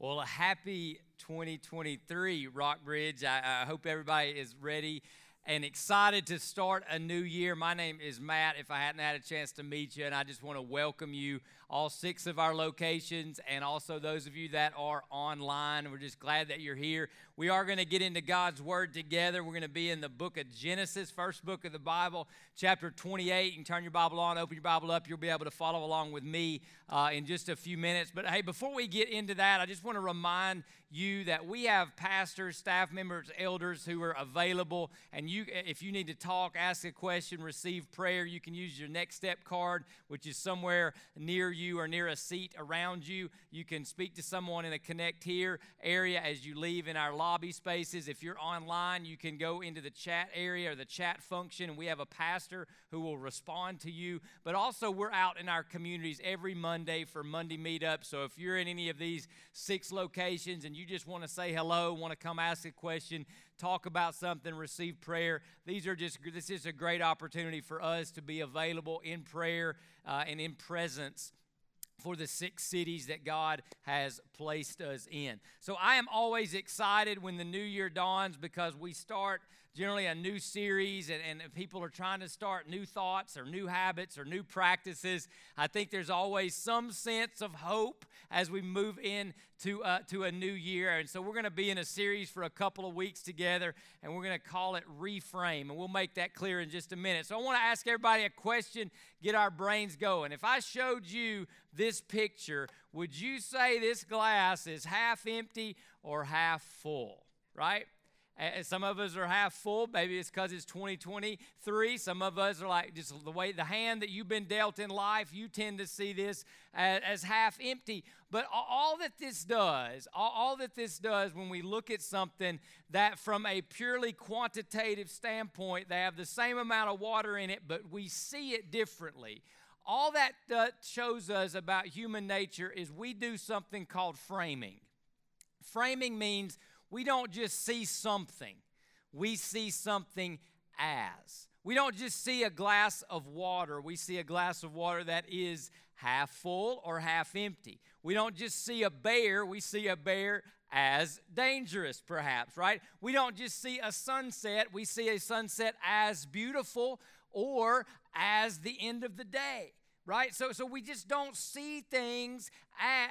Well, a happy 2023, Rockbridge. I, I hope everybody is ready and excited to start a new year. My name is Matt, if I hadn't had a chance to meet you, and I just want to welcome you, all six of our locations, and also those of you that are online. We're just glad that you're here. We are going to get into God's Word together. We're going to be in the book of Genesis, first book of the Bible, chapter 28. You can turn your Bible on, open your Bible up. You'll be able to follow along with me uh, in just a few minutes. But hey, before we get into that, I just want to remind you that we have pastors, staff members, elders who are available. And you, if you need to talk, ask a question, receive prayer, you can use your next step card, which is somewhere near you or near a seat around you. You can speak to someone in a Connect Here area as you leave in our lobby spaces. If you're online, you can go into the chat area or the chat function, we have a pastor who will respond to you. But also, we're out in our communities every Monday for Monday meetup. So if you're in any of these six locations and you just want to say hello, want to come ask a question, talk about something, receive prayer, these are just this is a great opportunity for us to be available in prayer uh, and in presence for the six cities that God has placed us in. So I am always excited when the new year dawns because we start generally a new series and, and people are trying to start new thoughts or new habits or new practices. I think there's always some sense of hope as we move into uh, to a new year. And so we're going to be in a series for a couple of weeks together and we're going to call it Reframe. And we'll make that clear in just a minute. So I want to ask everybody a question, get our brains going. If I showed you this picture, would you say this glass is half empty or half full? Right? Some of us are half full. Maybe it's because it's 2023. Some of us are like just the way the hand that you've been dealt in life, you tend to see this as, as half empty. But all that this does, all that this does when we look at something that from a purely quantitative standpoint, they have the same amount of water in it, but we see it differently. All that uh, shows us about human nature is we do something called framing. Framing means we don't just see something, we see something as. We don't just see a glass of water, we see a glass of water that is half full or half empty. We don't just see a bear, we see a bear as dangerous, perhaps, right? We don't just see a sunset, we see a sunset as beautiful or as the end of the day right? So, so we just don't see things as,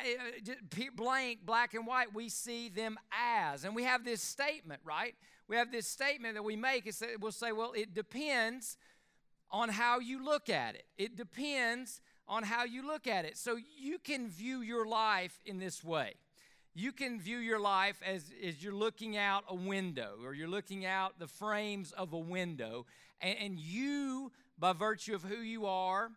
uh, blank, black and white. We see them as. And we have this statement, right? We have this statement that we make. It's, we'll say, well, it depends on how you look at it. It depends on how you look at it. So you can view your life in this way. You can view your life as, as you're looking out a window or you're looking out the frames of a window, and, and you, by virtue of who you are,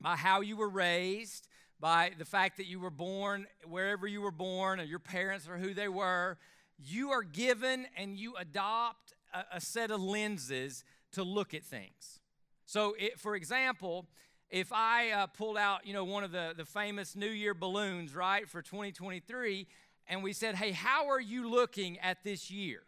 by how you were raised, by the fact that you were born wherever you were born, or your parents or who they were, you are given and you adopt a, a set of lenses to look at things. So, it, for example, if I uh, pulled out, you know, one of the, the famous New Year balloons, right, for 2023, and we said, hey, how are you looking at this year?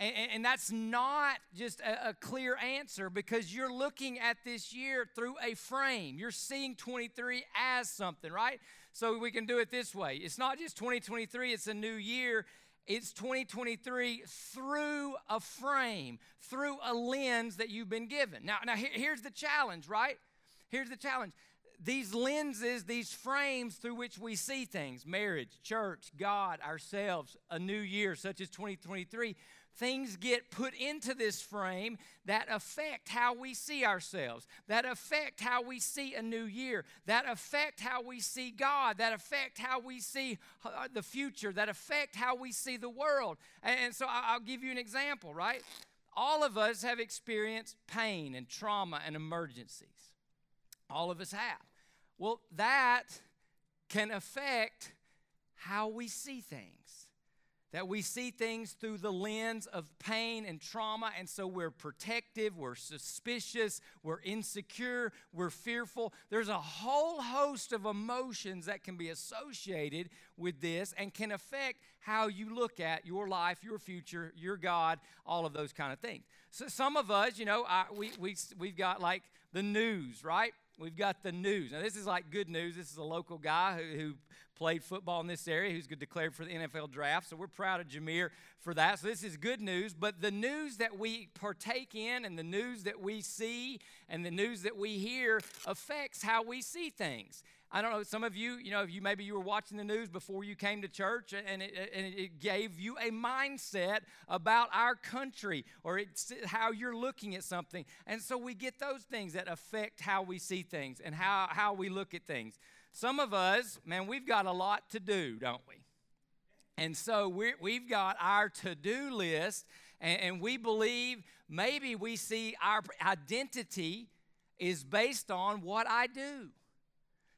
And, and that's not just a, a, clear answer because you're looking at this year through a frame. You're seeing 23 as something, right? So we can do it this way. It's not just 2023, it's a new year. It's 2023 through a frame, through a lens that you've been given. Now, now here's the challenge, right? Here's the challenge these lenses, these frames through which we see things marriage, church, God, ourselves, a new year such as 2023 things get put into this frame that affect how we see ourselves, that affect how we see a new year, that affect how we see God, that affect how we see uh, the future, that affect how we see the world. And so I'll give you an example, right? All of us have experienced pain and trauma and emergencies. All of us have. Well, that can affect how we see things that we see things through the lens of pain and trauma, and so we're protective, we're suspicious, we're insecure, we're fearful. There's a whole host of emotions that can be associated with this and can affect how you look at your life, your future, your God, all of those kind of things. So some of us, you know, I, we, we, we've got like the news, right? We've got the news. Now, this is like good news. This is a local guy who, who played football in this area who's declared for the NFL draft. So we're proud of Jameer for that. So this is good news. But the news that we partake in and the news that we see and the news that we hear affects how we see things. I don't know, some of you, you know, you maybe you were watching the news before you came to church and it, and it gave you a mindset about our country or it's how you're looking at something. And so we get those things that affect how we see things and how, how we look at things. Some of us, man, we've got a lot to do, don't we? And so we have got our to do list, and, and we believe maybe we see our identity is based on what I do.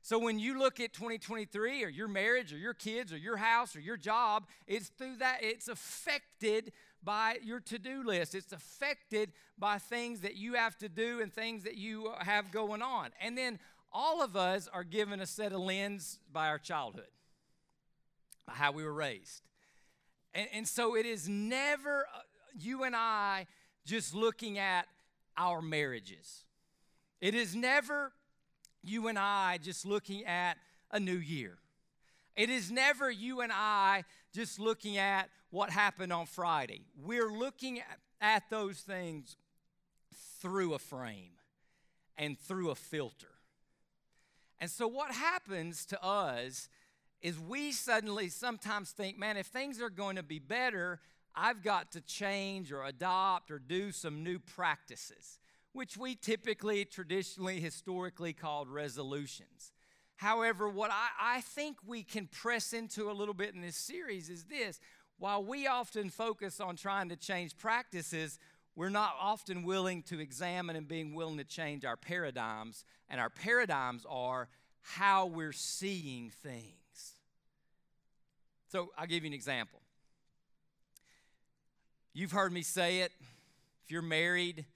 So when you look at 2023 or your marriage or your kids or your house or your job, it's through that, it's affected by your to do list. It's affected by things that you have to do and things that you have going on. And then all of us are given a set of lens by our childhood, by how we were raised. And, and so it is never uh, you and I just looking at our marriages. It is never you and I just looking at a new year. It is never you and I just looking at what happened on Friday. We're looking at, those things through a frame and through a filter. And so, what happens to us is we suddenly sometimes think, man, if things are going to be better, I've got to change or adopt or do some new practices which we typically, traditionally, historically called resolutions. However, what I, I, think we can press into a little bit in this series is this while we often focus on trying to change practices, we're not often willing to examine and being willing to change our paradigms. And our paradigms are how we're seeing things. So I'll give you an example. You've heard me say it. If you're married,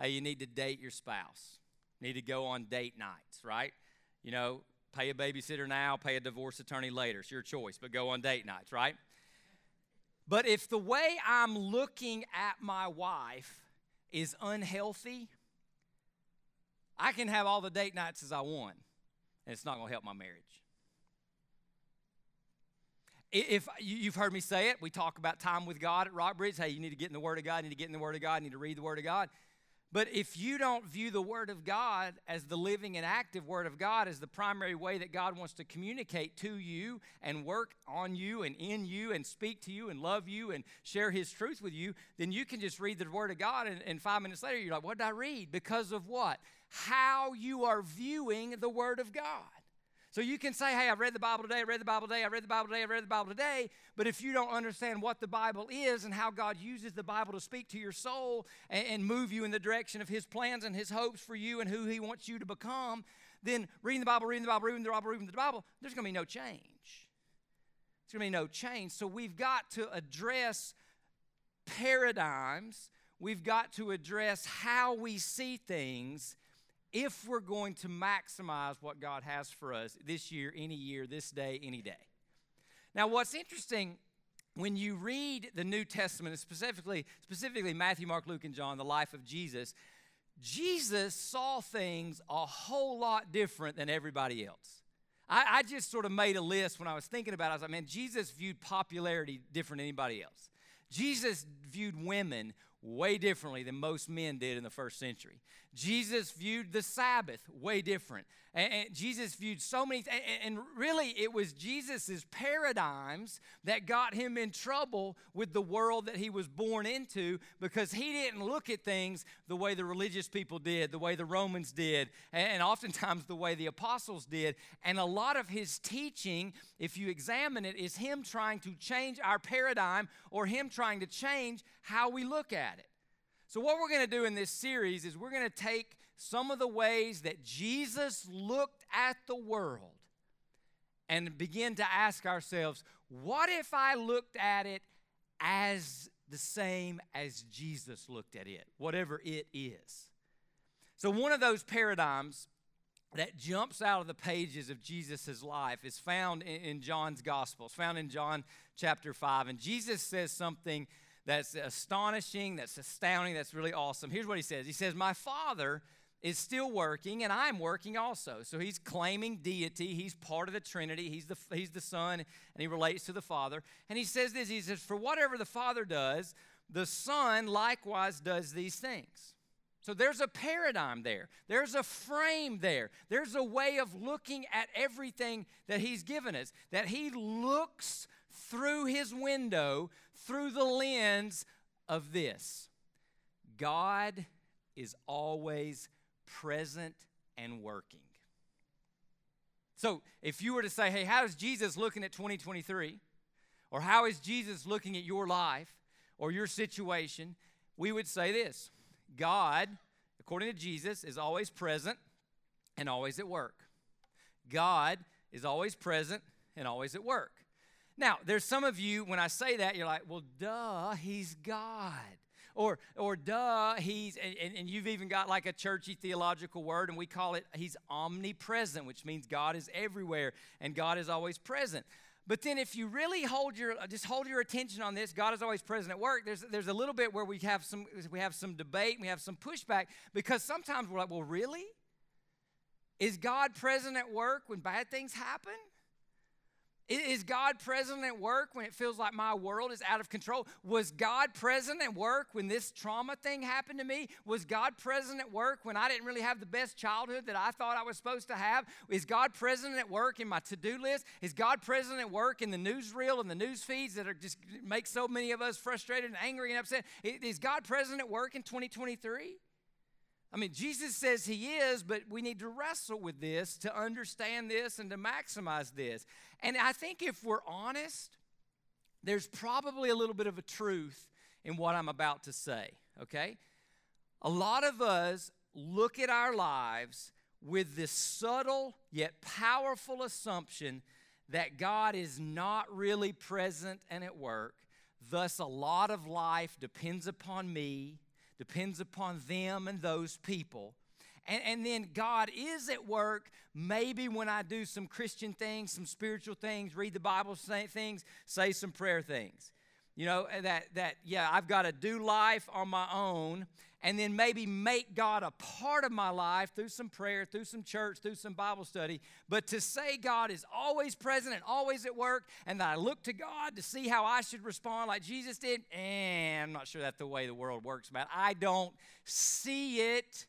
hey, you need to date your spouse. Need to go on date nights, right? You know, pay a babysitter now, pay a divorce attorney later. It's your choice, but go on date nights, right? But if the way I'm looking at my wife is unhealthy, I can have all the date nights as I want, and it's not going to help my marriage. If you've heard me say it, we talk about time with God at Rockbridge. Hey, you need to get in the Word of God, you need to get in the Word of God, you need to read the Word of God. But if you don't view the Word of God as the living and active Word of God as the primary way that God wants to communicate to you and work on you and in you and speak to you and love you and share His truth with you, then you can just read the Word of God and, and five minutes later you're like, what did I read? Because of what? How you are viewing the Word of God. So you can say, hey, I read the Bible today, I read the Bible today, I read the Bible today, I read the Bible today. But if you don't understand what the Bible is and how God uses the Bible to speak to your soul and, and move you in the direction of His plans and His hopes for you and who He wants you to become, then reading the Bible, reading the Bible, reading the Bible, reading the Bible, there's going to be no change. There's going to be no change. So we've got to address paradigms. We've got to address how we see things if we're going to maximize what God has for us this year, any year, this day, any day. Now, what's interesting when you read the New Testament, specifically, specifically Matthew, Mark, Luke, and John, the life of Jesus, Jesus saw things a whole lot different than everybody else. I, I just sort of made a list when I was thinking about it. I was like, man, Jesus viewed popularity different than anybody else. Jesus viewed women way differently than most men did in the first century. Jesus viewed the Sabbath way different. And, Jesus viewed so many, and, really it was Jesus's paradigms that got him in trouble with the world that he was born into because he didn't look at things the way the religious people did, the way the Romans did, and oftentimes the way the apostles did. And a lot of his teaching, if you examine it, is him trying to change our paradigm or him trying to change how we look at it. So, what we're going to do in this series is we're going to take some of the ways that Jesus looked at the world and begin to ask ourselves, what if I looked at it as the same as Jesus looked at it, whatever it is? So, one of those paradigms that jumps out of the pages of Jesus' life is found in, John's Gospel. It's found in John chapter 5. And Jesus says something that's astonishing, that's astounding, that's really awesome. Here's what he says He says, My Father is still working, and I'm working also. So he's claiming deity. He's part of the Trinity. He's the, he's the Son, and he relates to the Father. And he says this He says, For whatever the Father does, the Son likewise does these things. So there's a paradigm there. There's a frame there. There's a way of looking at everything that He's given us, that He looks through His window, through the lens of this God is always present and working. So if you were to say, hey, how is Jesus looking at 2023? Or how is Jesus looking at your life or your situation? We would say this God, according to Jesus, is always present and always at work. God is always present and always at work. Now, there's some of you, when I say that, you're like, well, duh, he's God. Or, or duh, he's, and, and you've even got like a churchy theological word, and we call it, he's omnipresent, which means God is everywhere and God is always present. But then if you really hold your just hold your attention on this, God is always present at work. There's there's a little bit where we have some we have some debate, we have some pushback because sometimes we're like, well, really? Is God present at work when bad things happen? Is God present at work when it feels like my world is out of control? Was God present at work when this trauma thing happened to me? Was God present at work when I didn't really have the best childhood that I thought I was supposed to have? Is God present at work in my to-do list? Is God present at work in the newsreel and the news feeds that are just make so many of us frustrated and angry and upset? Is God present at work in 2023? I mean, Jesus says he is, but we need to wrestle with this to understand this and to maximize this. And I think if we're honest, there's probably a little bit of a truth in what I'm about to say, okay? A lot of us look at our lives with this subtle yet powerful assumption that God is not really present and at work. Thus, a lot of life depends upon me depends upon them and those people. And, and then God is at work maybe when I do some Christian things, some spiritual things, read the Bible things, say some prayer things. You know, that, that yeah, I've got to do life on my own and then maybe make God a part of my life through some prayer, through some church, through some Bible study. But to say God is always present and always at work, and that I look to God to see how I should respond like Jesus did, and I'm not sure that's the way the world works, man. I don't see it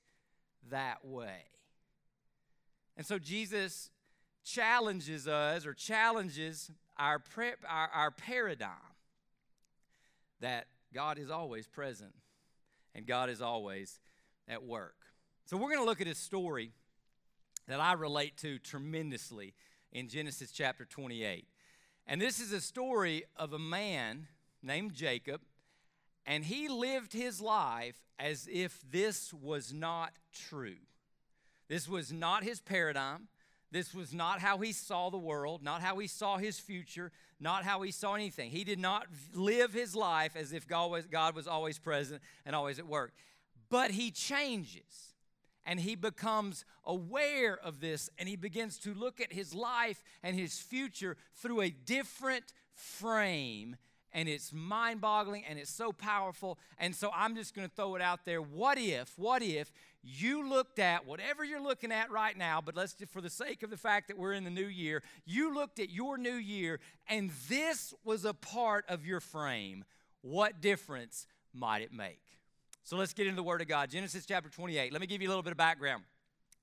that way. And so Jesus challenges us or challenges our, pre- our, our paradigm that God is always present and God is always at work. So we're going to look at a story that I relate to tremendously in Genesis chapter 28. And this is a story of a man named Jacob, and he lived his life as if this was not true. This was not his paradigm. This was not how he saw the world, not how he saw his future, not how he saw anything. He did not live his life as if God was, God was always present and always at work. But he changes and he becomes aware of this and he begins to look at his life and his future through a different frame and it's mind boggling and it's so powerful. And so I'm just going to throw it out there. What if, what if you looked at whatever you're looking at right now, but let's just, for the sake of the fact that we're in the new year, you looked at your new year and this was a part of your frame. What difference might it make? So let's get into the Word of God. Genesis chapter 28. Let me give you a little bit of background.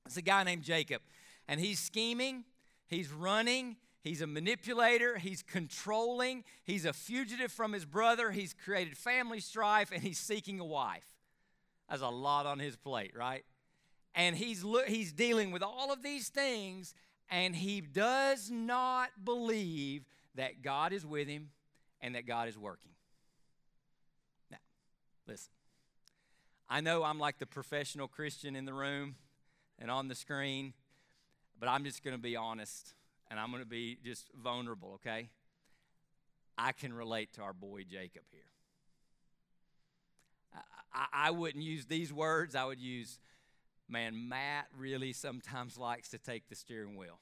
It's a guy named Jacob, and he's scheming, he's running, He's a manipulator. He's controlling. He's a fugitive from his brother. He's created family strife and he's seeking a wife. That's a lot on his plate, right? And he's, he's dealing with all of these things and he does not believe that God is with him and that God is working. Now, listen. I know I'm like the professional Christian in the room and on the screen, but I'm just going to be honest and I'm going to be just vulnerable, okay? I can relate to our boy Jacob here. I, I, wouldn't use these words. I would use, man, Matt really sometimes likes to take the steering wheel.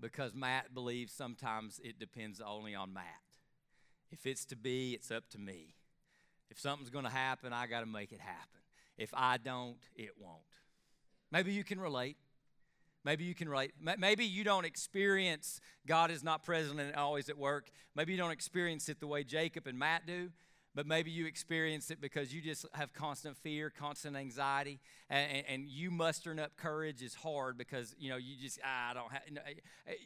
Because Matt believes sometimes it depends only on Matt. If it's to be, it's up to me. If something's going to happen, I got to make it happen. If I don't, it won't. Maybe you can relate. Maybe you can relate. Maybe you don't experience God is not present and always at work. Maybe you don't experience it the way Jacob and Matt do but maybe you experience it because you just have constant fear, constant anxiety, and, and, you mustering up courage is hard because you know you just ah, I don't have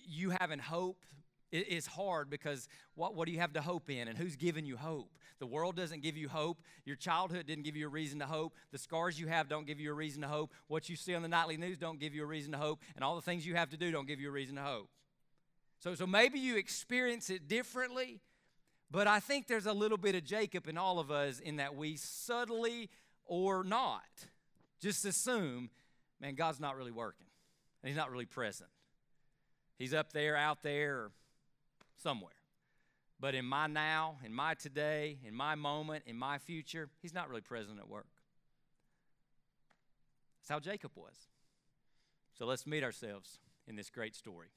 you having hope is hard because what what do you have to hope in, and who's giving you hope? The world doesn't give you hope. Your childhood didn't give you a reason to hope. The scars you have don't give you a reason to hope. What you see on the nightly news don't give you a reason to hope, and all the things you have to do don't give you a reason to hope. So so maybe you experience it differently but I think there's a little bit of Jacob in all of us in that we subtly or not just assume, man, God's not really working and He's not really present. He's up there, out there, somewhere. But in my now, in my today, in my moment, in my future, He's not really present at work. That's how Jacob was. So let's meet ourselves in this great story.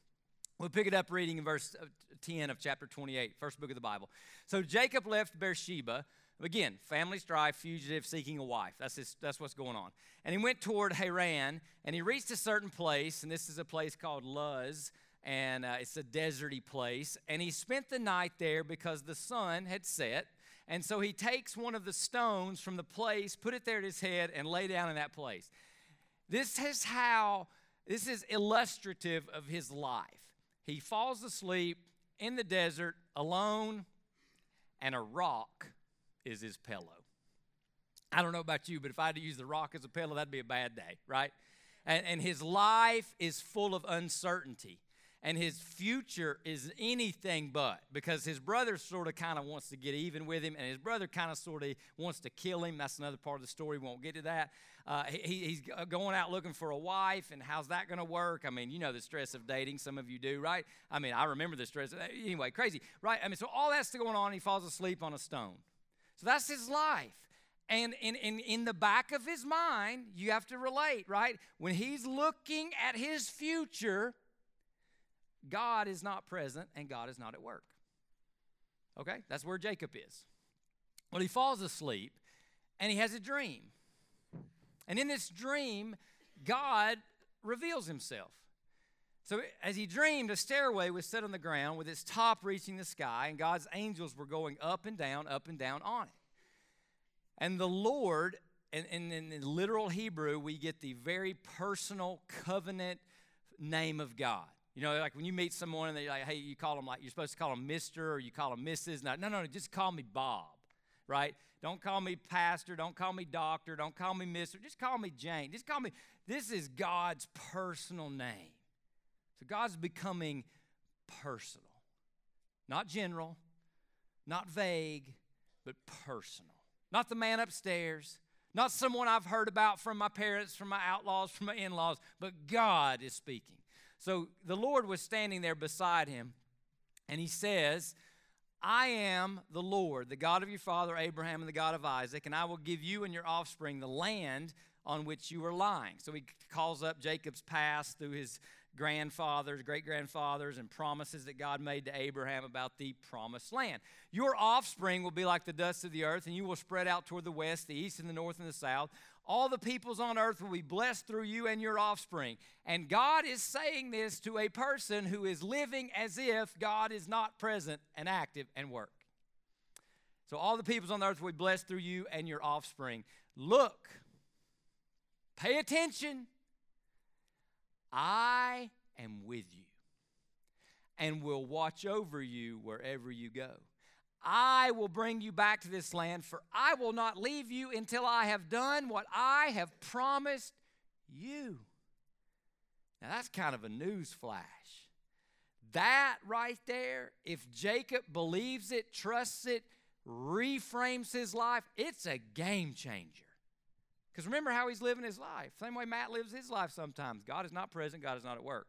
We'll pick it up reading in verse uh, 10 of chapter 28, first book of the Bible. So Jacob left Beersheba. Again, family strife, fugitive, seeking a wife. That's, his, that's what's going on. And he went toward Haran, and he reached a certain place, and this is a place called Luz, and uh, it's a deserty place. And he spent the night there because the sun had set. And so he takes one of the stones from the place, put it there at his head, and lay down in that place. This is how, this is illustrative of his life. He falls asleep in the desert alone, and a rock is his pillow. I don't know about you, but if I had to use the rock as a pillow, that'd be a bad day, right? And, and his life is full of uncertainty and his future is anything but because his brother sort of kind of wants to get even with him and his brother kind of sort of wants to kill him. That's another part of the story we won't get to that. Uh, he, he's going out looking for a wife and how's that going to work? I mean you know the stress of dating some of you do right? I mean i remember the stress anyway crazy right? I mean so all that's going on he falls asleep on a stone. So that's his life. And in, in, in the back of his mind, you have to relate, right? When he's looking at his future, God is not present and God is not at work. Okay? That's where Jacob is. Well, he falls asleep and he has a dream. And in this dream, God reveals himself. So, as he dreamed, a stairway was set on the ground with its top reaching the sky, and God's angels were going up and down, up and down on it. And the Lord, and, in literal Hebrew, we get the very personal covenant name of God. You know, like when you meet someone and they're like, hey, you call them like, you're supposed to call them Mr. or you call them Mrs. No, no, no, just call me Bob, right? Don't call me pastor. Don't call me doctor. Don't call me Mr. Just call me Jane. Just call me, this is God's personal name. So God's becoming personal, not general, not vague, but personal. Not the man upstairs, not someone I've heard about from my parents, from my outlaws, from my in laws, but God is speaking. So the Lord was standing there beside him, and he says, I am the Lord, the God of your father Abraham and the God of Isaac, and I will give you and your offspring the land on which you are lying. So he calls up Jacob's past through his grandfathers, great grandfathers, and promises that God made to Abraham about the promised land. Your offspring will be like the dust of the earth, and you will spread out toward the west, the east, and the north, and the south. All the peoples on earth will be blessed through you and your offspring. And God is saying this to a person who is living as if God is not present and active and work. So all the peoples on the earth will be blessed through you and your offspring. Look, pay attention. I am with you and will watch over you wherever you go. I will bring you back to this land, for I will not leave you until I have done what I have promised you. Now, that's kind of a news flash. That right there, if Jacob believes it, trusts it, reframes his life, it's a game changer. Because remember how he's living his life. Same way Matt lives his life sometimes. God is not present, God is not at work.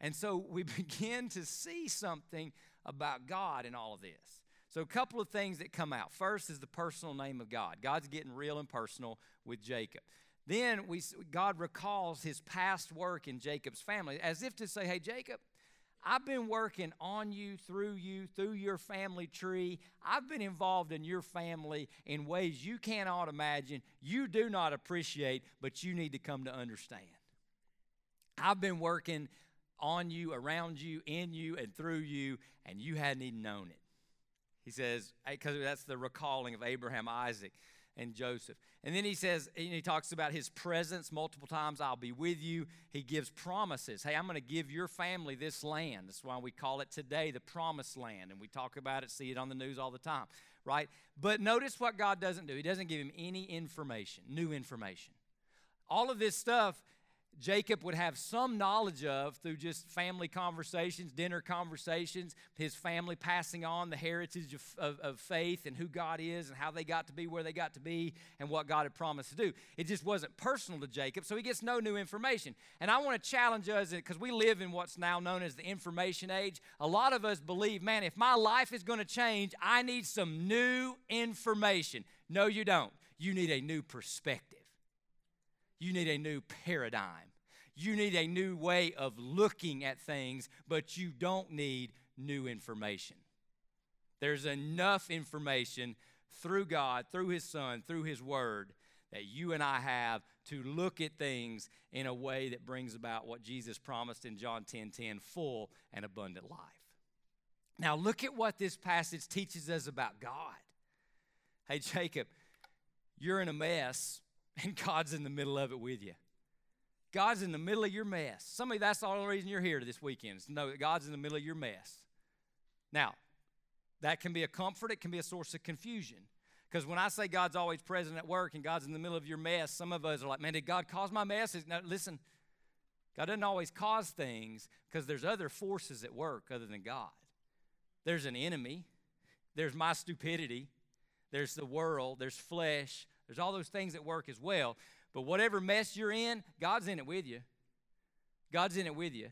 And so we begin to see something about God in all of this. So, a couple of things that come out. First is the personal name of God. God's getting real and personal with Jacob. Then we, God recalls his past work in Jacob's family as if to say, Hey, Jacob, I've been working on you, through you, through your family tree. I've been involved in your family in ways you cannot imagine, you do not appreciate, but you need to come to understand. I've been working on you, around you, in you, and through you, and you hadn't even known it. He says, because that's the recalling of Abraham, Isaac, and Joseph. And then he says, and he talks about his presence multiple times. I'll be with you. He gives promises. Hey, I'm going to give your family this land. That's why we call it today the promised land. And we talk about it, see it on the news all the time, right? But notice what God doesn't do. He doesn't give him any information, new information. All of this stuff Jacob would have some knowledge of through just family conversations, dinner conversations, his family passing on the heritage of, of, of, faith and who God is and how they got to be where they got to be and what God had promised to do. It just wasn't personal to Jacob, so he gets no new information. And I want to challenge us because we live in what's now known as the information age. A lot of us believe, man, if my life is going to change, I need some new information. No, you don't. You need a new perspective. You need a new paradigm. You need a new way of looking at things, but you don't need new information. There's enough information through God, through His Son, through His Word that you and I have to look at things in a way that brings about what Jesus promised in John 10 10 full and abundant life. Now, look at what this passage teaches us about God. Hey, Jacob, you're in a mess, and God's in the middle of it with you. God's in the middle of your mess. Somebody, that's the only reason you're here this weekend is to know that God's in the middle of your mess. Now, that can be a comfort, it can be a source of confusion. Because when I say God's always present at work and God's in the middle of your mess, some of us are like, man, did God cause my mess? Now, listen, God doesn't always cause things because there's other forces at work other than God. There's an enemy, there's my stupidity, there's the world, there's flesh, there's all those things that work as well. But whatever mess you're in, God's in it with you. God's in it with you.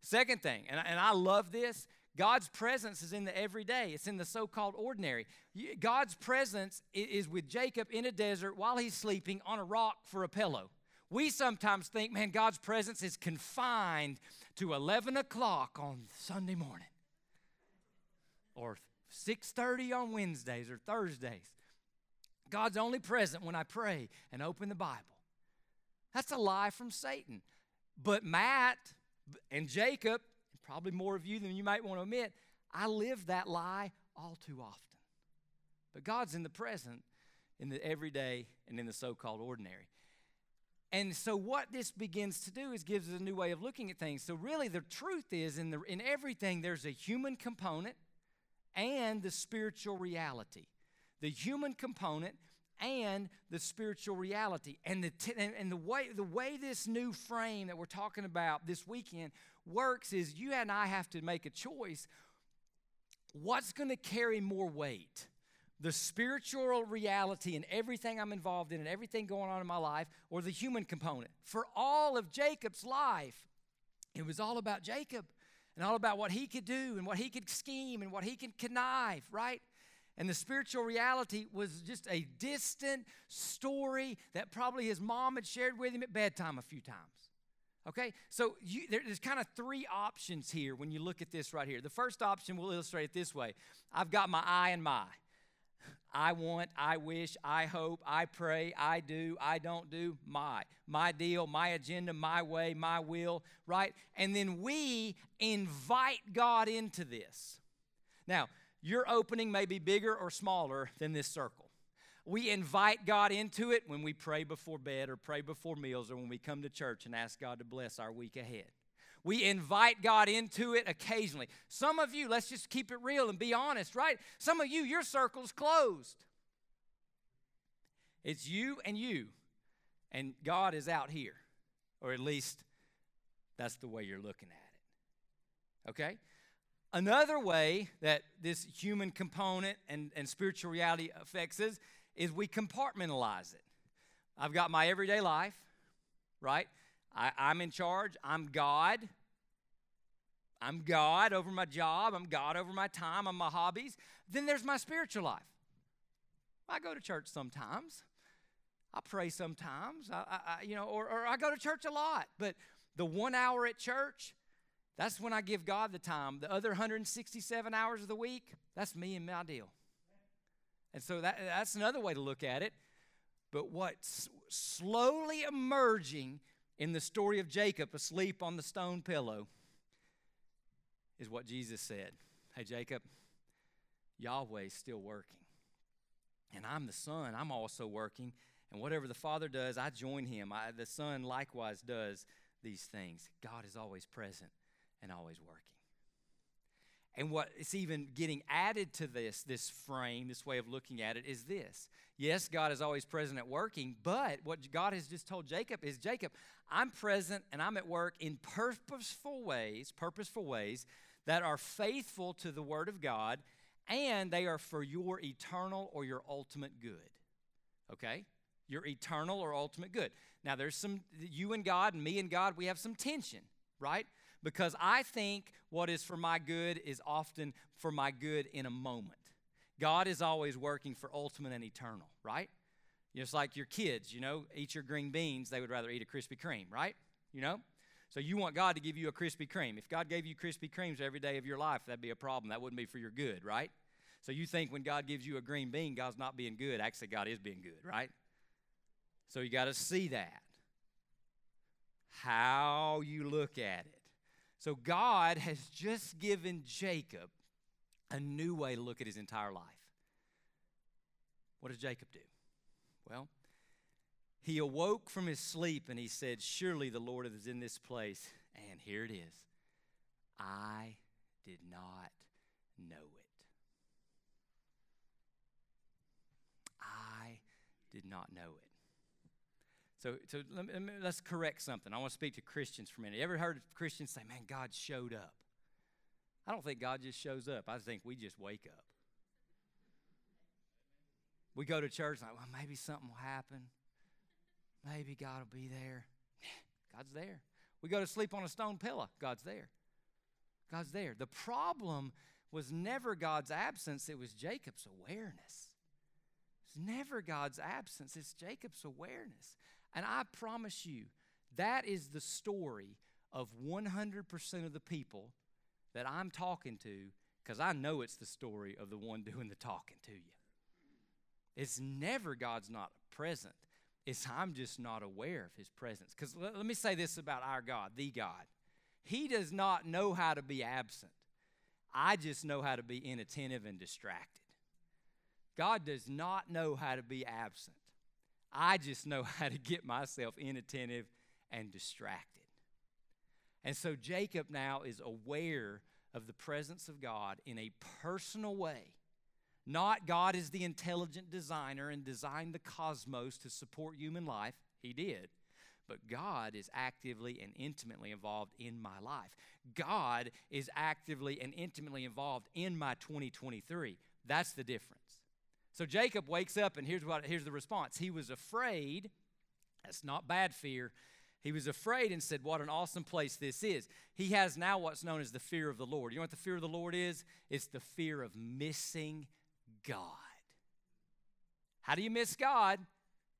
Second thing, and, and I love this God's presence is in the everyday, it's in the so called ordinary. God's presence is with Jacob in a desert while he's sleeping on a rock for a pillow. We sometimes think, man, God's presence is confined to 11 o'clock on Sunday morning or 6.30 on Wednesdays or Thursdays. God's only present when I pray and open the Bible. That's a lie from Satan. But Matt and Jacob, probably more of you than you might want to admit, I live that lie all too often. But God's in the present, in the everyday, and in the so called ordinary. And so, what this begins to do is gives us a new way of looking at things. So, really, the truth is in, the, in everything, there's a human component and the spiritual reality the human component and the spiritual reality. And the, t- and the, way, the way this new frame that we're talking about this weekend works is you and I have to make a choice. What's going to carry more weight? The spiritual reality and everything I'm involved in and everything going on in my life, or the human component? For all of Jacob's life, it was all about Jacob and all about what he could do and what he could scheme and what he could connive, right? And the spiritual reality was just a distant story that probably his mom had shared with him at bedtime a few times. Okay? So you, there's kind of three options here when you look at this right here. The first option, we'll illustrate it this way I've got my I and my. I want, I wish, I hope, I pray, I do, I don't do, my. My deal, my agenda, my way, my will, right? And then we invite God into this. Now, your opening may be bigger or smaller than this circle. We invite God into it when we pray before bed or pray before meals or when we come to church and ask God to bless our week ahead. We invite God into it occasionally. Some of you, let's just keep it real and be honest, right? Some of you, your circle's closed. It's you and you, and God is out here, or at least that's the way you're looking at it. Okay? Another way that this human component and, and spiritual reality affects us is we compartmentalize it. I've got my everyday life, right? I, I'm in charge. I'm God. I'm God over my job. I'm God over my time. I'm my hobbies. Then there's my spiritual life. I go to church sometimes. I pray sometimes. I, I, you know, or, or I go to church a lot. But the one hour at church That's when I give God the time. The other 167 hours of the week, that's me and my deal. And so that, that's another way to look at it. But what's slowly emerging in the story of Jacob asleep on the stone pillow is what Jesus said Hey, Jacob, Yahweh's still working. And I'm the son, I'm also working. And whatever the Father does, I join him. I, the Son likewise does these things. God is always present and always working. And what is even getting added to this, this frame, this way of looking at it, is this. Yes, God is always present at working, but what God has just told Jacob is Jacob, I'm present and I'm at work in purposeful ways, purposeful ways that are faithful to the Word of God, and they are for your eternal or your ultimate good. Okay? Your eternal or ultimate good. Now, there's some, you and God and me and God, we have some tension, right? Because I think what is for my good is often for my good in a moment. God is always working for ultimate and eternal, right? Just like your kids, you know, eat your green beans, they would rather eat a Krispy Kreme, right? You know? So you want God to give you a Krispy Kreme. If God gave you Krispy Kremes every day of your life, that'd be a problem. That wouldn't be for your good, right? So you think when God gives you a green bean, God's not being good. Actually, God is being good, right? So you got to see that. How you look at it. So God has just given Jacob a new way to look at his entire life. What does Jacob do? Well, he awoke from his sleep and he said, Surely the Lord is in this place. And here it is I did not know it. I did not know it. So, so let me, let's correct something. I want to speak to Christians for a minute. You ever heard Christians say, man, God showed up? I don't think God just shows up. I think we just wake up. We go to church like, well, maybe something will happen. Maybe God will be there. God's there. We go to sleep on a stone pillow. God's there. God's there. The problem was never God's absence, it was Jacob's awareness. It's never God's absence, it's Jacob's awareness. And I promise you, that is the story of 100% of the people that I'm talking to because I know it's the story of the one doing the talking to you. It's never God's not present, it's I'm just not aware of his presence. Because let, let me say this about our God, the God. He does not know how to be absent. I just know how to be inattentive and distracted. God does not know how to be absent. I just know how to get myself inattentive and distracted. And so Jacob now is aware of the presence of God in a personal way. Not God is the intelligent designer and designed the cosmos to support human life. He did. But God is actively and intimately involved in my life. God is actively and intimately involved in my 2023. That's the difference. So Jacob wakes up, and here's what here's the response. He was afraid. That's not bad fear. He was afraid and said, What an awesome place this is. He has now what's known as the fear of the Lord. You know what the fear of the Lord is? It's the fear of missing God. How do you miss God?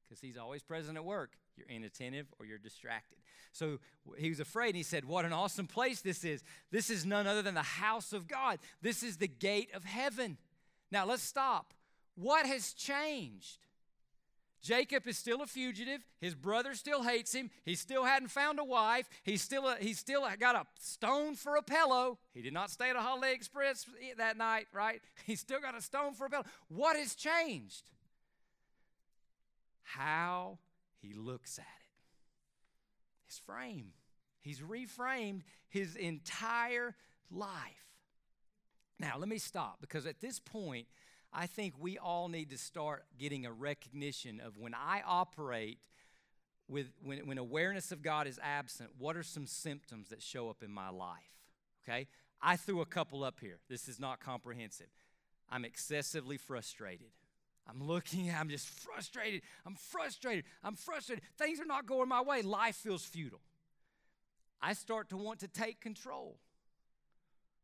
Because He's always present at work. You're inattentive or you're distracted. So he was afraid. And he said, What an awesome place this is. This is none other than the house of God. This is the gate of heaven. Now let's stop. What has changed? Jacob is still a fugitive. His brother still hates him. He still hadn't found a wife. He's still a, he's still got a stone for a pillow. He did not stay at a Holiday Express that night, right? He's still got a stone for a pillow. What has changed? How he looks at it. His frame. He's reframed his entire life. Now, let me stop because at this point, I think we all need to start getting a recognition of when I operate with when, when awareness of God is absent, what are some symptoms that show up in my life? Okay? I threw a couple up here. This is not comprehensive. I'm excessively frustrated. I'm looking, I'm just frustrated. I'm frustrated. I'm frustrated. Things are not going my way. Life feels futile. I start to want to take control.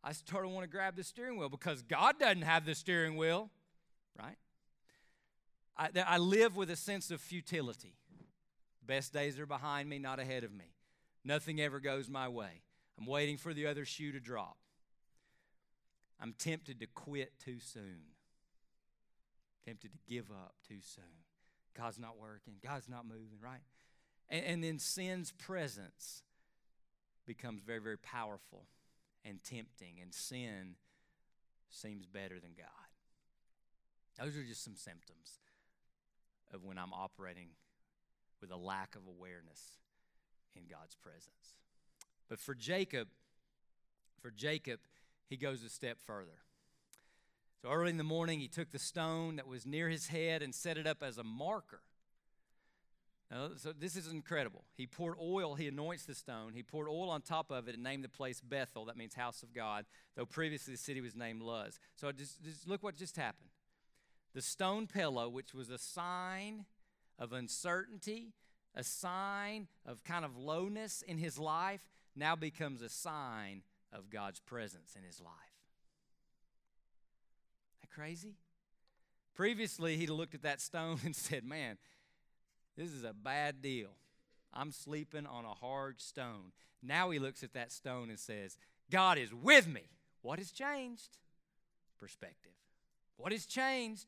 I start to want to grab the steering wheel because God doesn't have the steering wheel right? I, I live with a sense of futility. Best days are behind me, not ahead of me. Nothing ever goes my way. I'm waiting for the other shoe to drop. I'm tempted to quit too soon. Tempted to give up too soon. God's not working. God's not moving, right? And, and then sin's presence becomes very, very powerful and tempting, and sin seems better than God. Those are just some symptoms of when I'm operating with a lack of awareness in God's presence. But for Jacob, for Jacob, he goes a step further. So early in the morning, he took the stone that was near his head and set it up as a marker. Now, so this is incredible. He poured oil, he anoints the stone. He poured oil on top of it and named the place Bethel. That means house of God, though previously the city was named Luz. So just, just look what just happened. The stone pillow, which was a sign of uncertainty, a sign of kind of lowness in his life, now becomes a sign of God's presence in his life. That crazy? Previously, he'd looked at that stone and said, Man, this is a bad deal. I'm sleeping on a hard stone. Now he looks at that stone and says, God is with me. What has changed? Perspective. What has changed?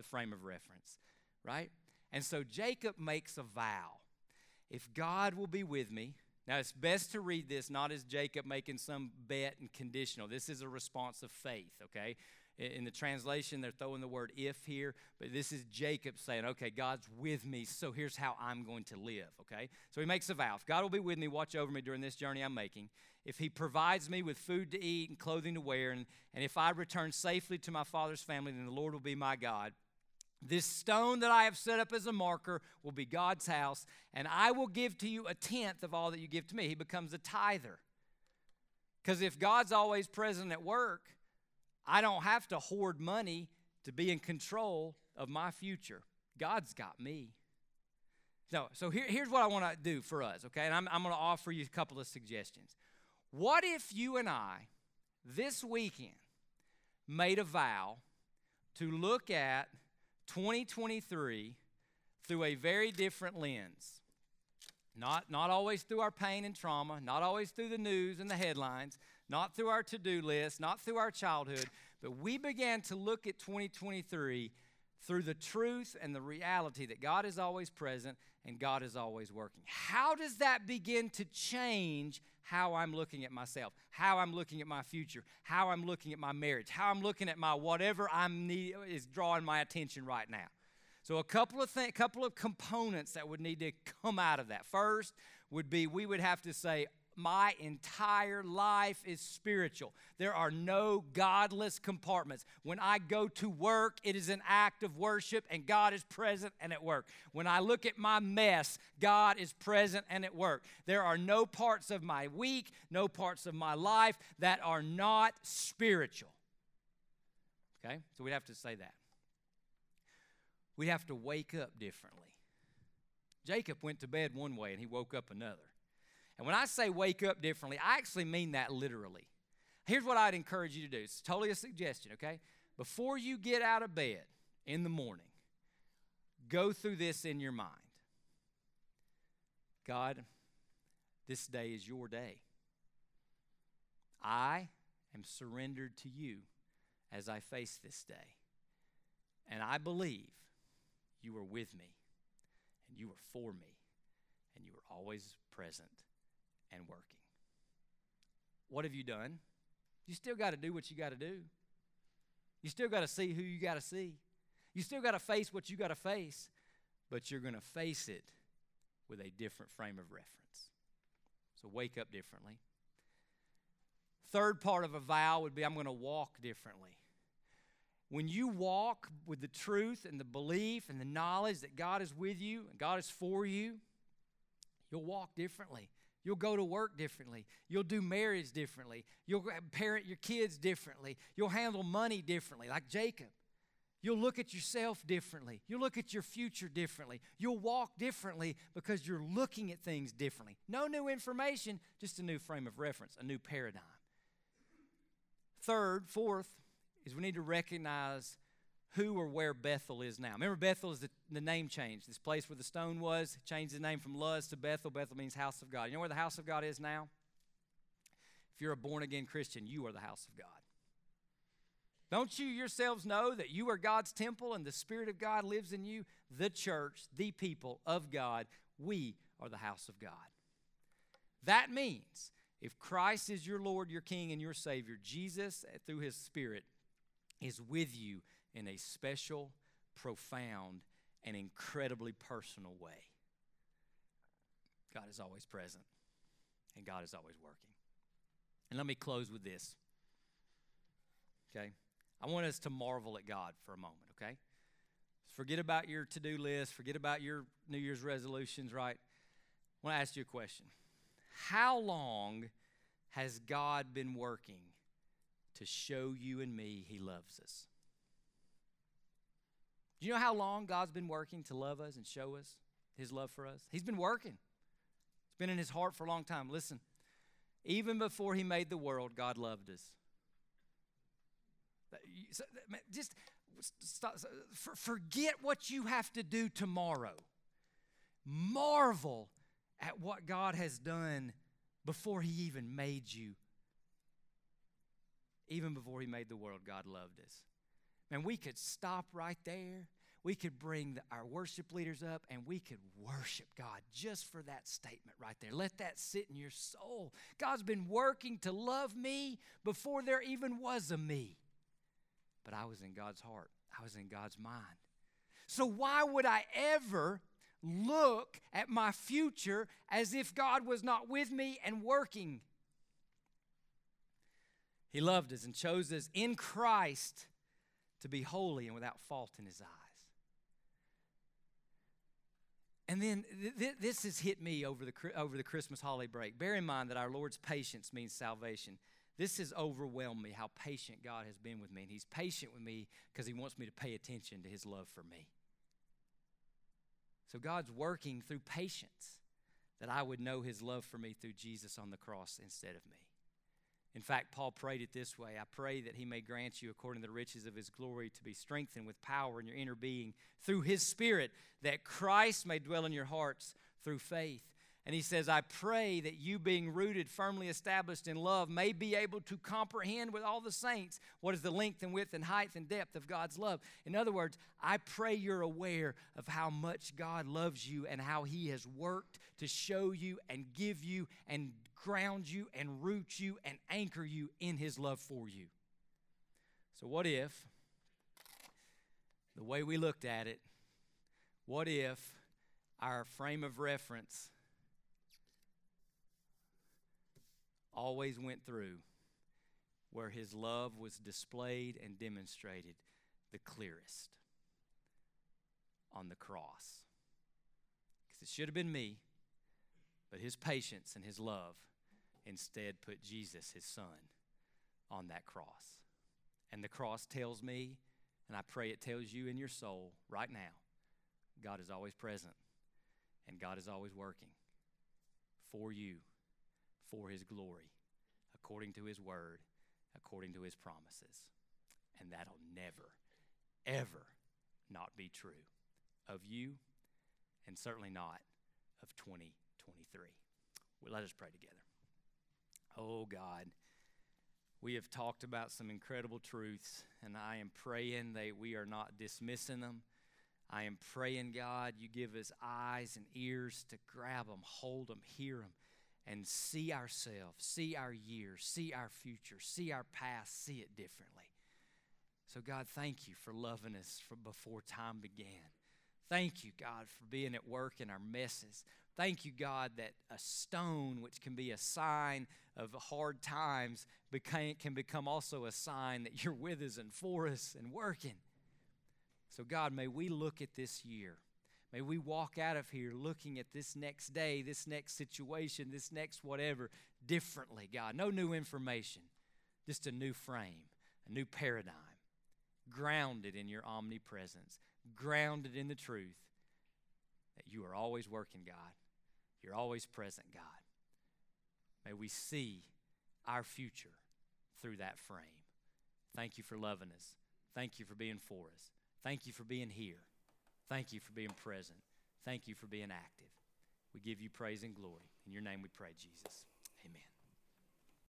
The frame of reference, right? And so Jacob makes a vow. If God will be with me, now it's best to read this not as Jacob making some bet and conditional. This is a response of faith, okay? In the translation, they're throwing the word if here, but this is Jacob saying, okay, God's with me, so here's how I'm going to live, okay? So he makes a vow. If God will be with me, watch over me during this journey I'm making, if he provides me with food to eat and clothing to wear, and, and if I return safely to my father's family, then the Lord will be my God. This stone that I have set up as a marker will be God's house, and I will give to you a tenth of all that you give to me. He becomes a tither. Because if God's always present at work, I don't have to hoard money to be in control of my future. God's got me. So, so here, here's what I want to do for us, okay? And I'm, I'm going to offer you a couple of suggestions. What if you and I, this weekend, made a vow to look at 2023 through a very different lens. Not, not always through our pain and trauma, not always through the news and the headlines, not through our to do list, not through our childhood, but we began to look at 2023 through the truth and the reality that God is always present and God is always working. How does that begin to change how I'm looking at myself, how I'm looking at my future, how I'm looking at my marriage, how I'm looking at my whatever I'm need, is drawing my attention right now? So a couple of th- couple of components that would need to come out of that. First would be we would have to say my entire life is spiritual. There are no godless compartments. When I go to work, it is an act of worship, and God is present and at work. When I look at my mess, God is present and at work. There are no parts of my week, no parts of my life that are not spiritual. Okay? So we have to say that. We'd have to wake up differently. Jacob went to bed one way and he woke up another. And when I say wake up differently, I actually mean that literally. Here's what I'd encourage you to do it's totally a suggestion, okay? Before you get out of bed in the morning, go through this in your mind God, this day is your day. I am surrendered to you as I face this day. And I believe you are with me, and you are for me, and you are always present and working. What have you done? You still got to do what you got to do. You still got to see who you got to see. You still got to face what you got to face, but you're going to face it with a different frame of reference. So wake up differently. Third part of a vow would be I'm going to walk differently. When you walk with the truth and the belief and the knowledge that God is with you and God is for you, you'll walk differently. You'll go to work differently. You'll do marriage differently. You'll parent your kids differently. You'll handle money differently, like Jacob. You'll look at yourself differently. You'll look at your future differently. You'll walk differently because you're looking at things differently. No new information, just a new frame of reference, a new paradigm. Third, fourth, is we need to recognize who or where Bethel is now. Remember, Bethel is the, the, name change. This place where the stone was changed the name from Luz to Bethel. Bethel means house of God. You know where the house of God is now? If you're a born again Christian, you are the house of God. Don't you yourselves know that you are God's temple and the Spirit of God lives in you? The church, the people of God, we are the house of God. That means if Christ is your Lord, your King, and your Savior, Jesus, through His Spirit, is with you in a special, profound, and incredibly personal way. God is always present, and God is always working. And let me close with this. Okay? I want us to marvel at God for a moment, okay? Forget about your to do list, forget about your New Year's resolutions, right? I want to ask you a question. How long has God been working to show you and me He loves us? Do you know how long God's been working to love us and show us His love for us? He's been working. It's been in His heart for a long time. Listen, even before He made the world, God loved us. Just stop, forget what you have to do tomorrow. Marvel at what God has done before He even made you. Even before He made the world, God loved us. And we could stop right there. We could bring the, our worship leaders up and we could worship God just for that statement right there. Let that sit in your soul. God's been working to love me before there even was a me. But I was in God's heart, I was in God's mind. So, why would I ever look at my future as if God was not with me and working. He loved us and chose us in Christ to be holy and without fault in His eyes. And then th- th- this has hit me over the, over the Christmas holiday break. Bear in mind that our Lord's patience means salvation. This has overwhelmed me how patient God has been with me. And He's patient with me because He wants me to pay attention to His love for me. So God's working through patience that I would know his love for me through Jesus on the cross instead of me. In fact, Paul prayed it this way I pray that he may grant you, according to the riches of his glory, to be strengthened with power in your inner being through his Spirit, that Christ may dwell in your hearts through faith and he says, I pray that you, being rooted, firmly established in love, may be able to comprehend with all the saints what is the length and width and height and depth of God's love. In other words, I pray you're aware of how much God loves you and how he has worked to show you and give you and ground you and root you and anchor you in his love for you. So, what if, the way we looked at it, what if our frame of reference always went through where his love was displayed and demonstrated the clearest on the cross. Because it should have been me, but his patience and his love instead put Jesus, his son, on that cross. And the cross tells me, and I pray it tells you in your soul right now, God is always present and God is always working for you for his glory, according to his word, according to his promises. And that'll never, ever not be true of you, and certainly not of 2023. Well, let us pray together. Oh God, we have talked about some incredible truths, and I am praying that we are not dismissing them. I am praying, God, you give us eyes and ears to grab them, hold them, hear them, and see ourselves, see our years, see our future, see our past, see it differently. So, God, thank you for loving us from before time began. Thank you, God, for being at work in our messes. Thank you, God, that a stone, which can be a sign of hard times, became, can become also a sign that you're with us and for us and working. So, God, may we look at this year May we walk out of here looking at this next day, this next situation, this next whatever differently, God. No new information, just a new frame, a new paradigm, grounded in your omnipresence, grounded in the truth that you are always working, God. You're always present, God. May we see our future through that frame. Thank you for loving us. Thank you for being for us. Thank you for being here. Thank you for being present. Thank you for being active. We give you praise and glory. In your name we pray, Jesus. Amen.